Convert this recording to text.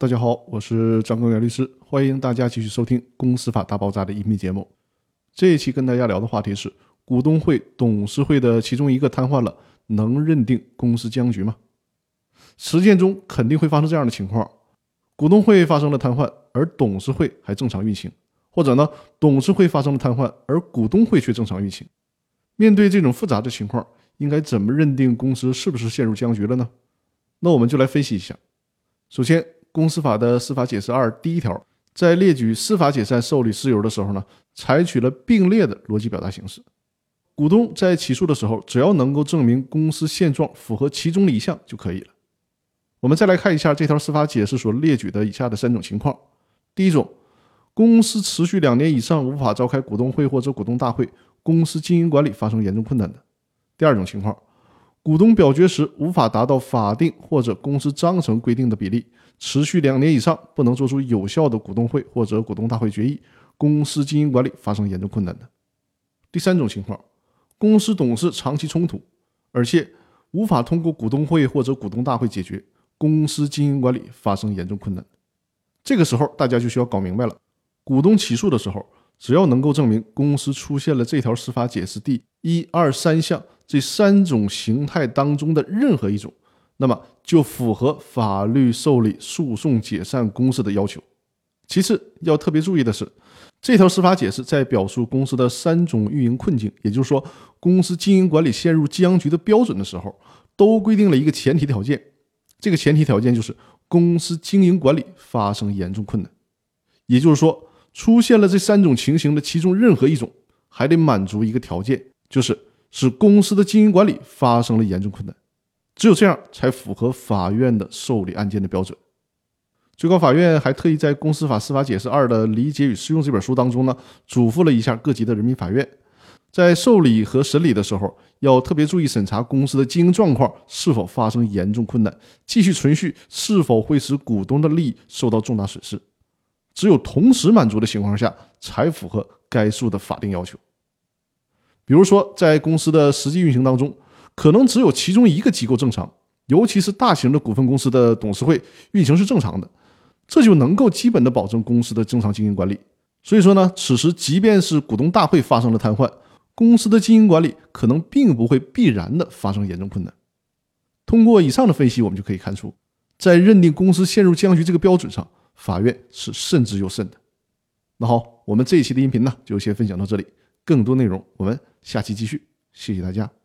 大家好，我是张根元律师，欢迎大家继续收听《公司法大爆炸》的音频节目。这一期跟大家聊的话题是：股东会、董事会的其中一个瘫痪了，能认定公司僵局吗？实践中肯定会发生这样的情况：股东会发生了瘫痪，而董事会还正常运行；或者呢，董事会发生了瘫痪，而股东会却正常运行。面对这种复杂的情况，应该怎么认定公司是不是陷入僵局了呢？那我们就来分析一下。首先，公司法的司法解释二第一条，在列举司法解散受理事由的时候呢，采取了并列的逻辑表达形式。股东在起诉的时候，只要能够证明公司现状符合其中的一项就可以了。我们再来看一下这条司法解释所列举的以下的三种情况：第一种，公司持续两年以上无法召开股东会或者股东大会，公司经营管理发生严重困难的；第二种情况。股东表决时无法达到法定或者公司章程规定的比例，持续两年以上不能做出有效的股东会或者股东大会决议，公司经营管理发生严重困难的。第三种情况，公司董事长期冲突，而且无法通过股东会或者股东大会解决，公司经营管理发生严重困难。这个时候大家就需要搞明白了，股东起诉的时候，只要能够证明公司出现了这条司法解释第一二三项。这三种形态当中的任何一种，那么就符合法律受理诉讼解散公司的要求。其次要特别注意的是，这条司法解释在表述公司的三种运营困境，也就是说公司经营管理陷入僵局的标准的时候，都规定了一个前提条件。这个前提条件就是公司经营管理发生严重困难。也就是说，出现了这三种情形的其中任何一种，还得满足一个条件，就是。使公司的经营管理发生了严重困难，只有这样才符合法院的受理案件的标准。最高法院还特意在《公司法司法解释二的理解与适用》这本书当中呢，嘱咐了一下各级的人民法院，在受理和审理的时候，要特别注意审查公司的经营状况是否发生严重困难，继续存续是否会使股东的利益受到重大损失。只有同时满足的情况下，才符合该诉的法定要求。比如说，在公司的实际运行当中，可能只有其中一个机构正常，尤其是大型的股份公司的董事会运行是正常的，这就能够基本的保证公司的正常经营管理。所以说呢，此时即便是股东大会发生了瘫痪，公司的经营管理可能并不会必然的发生严重困难。通过以上的分析，我们就可以看出，在认定公司陷入僵局这个标准上，法院是慎之又慎的。那好，我们这一期的音频呢，就先分享到这里。更多内容，我们下期继续。谢谢大家。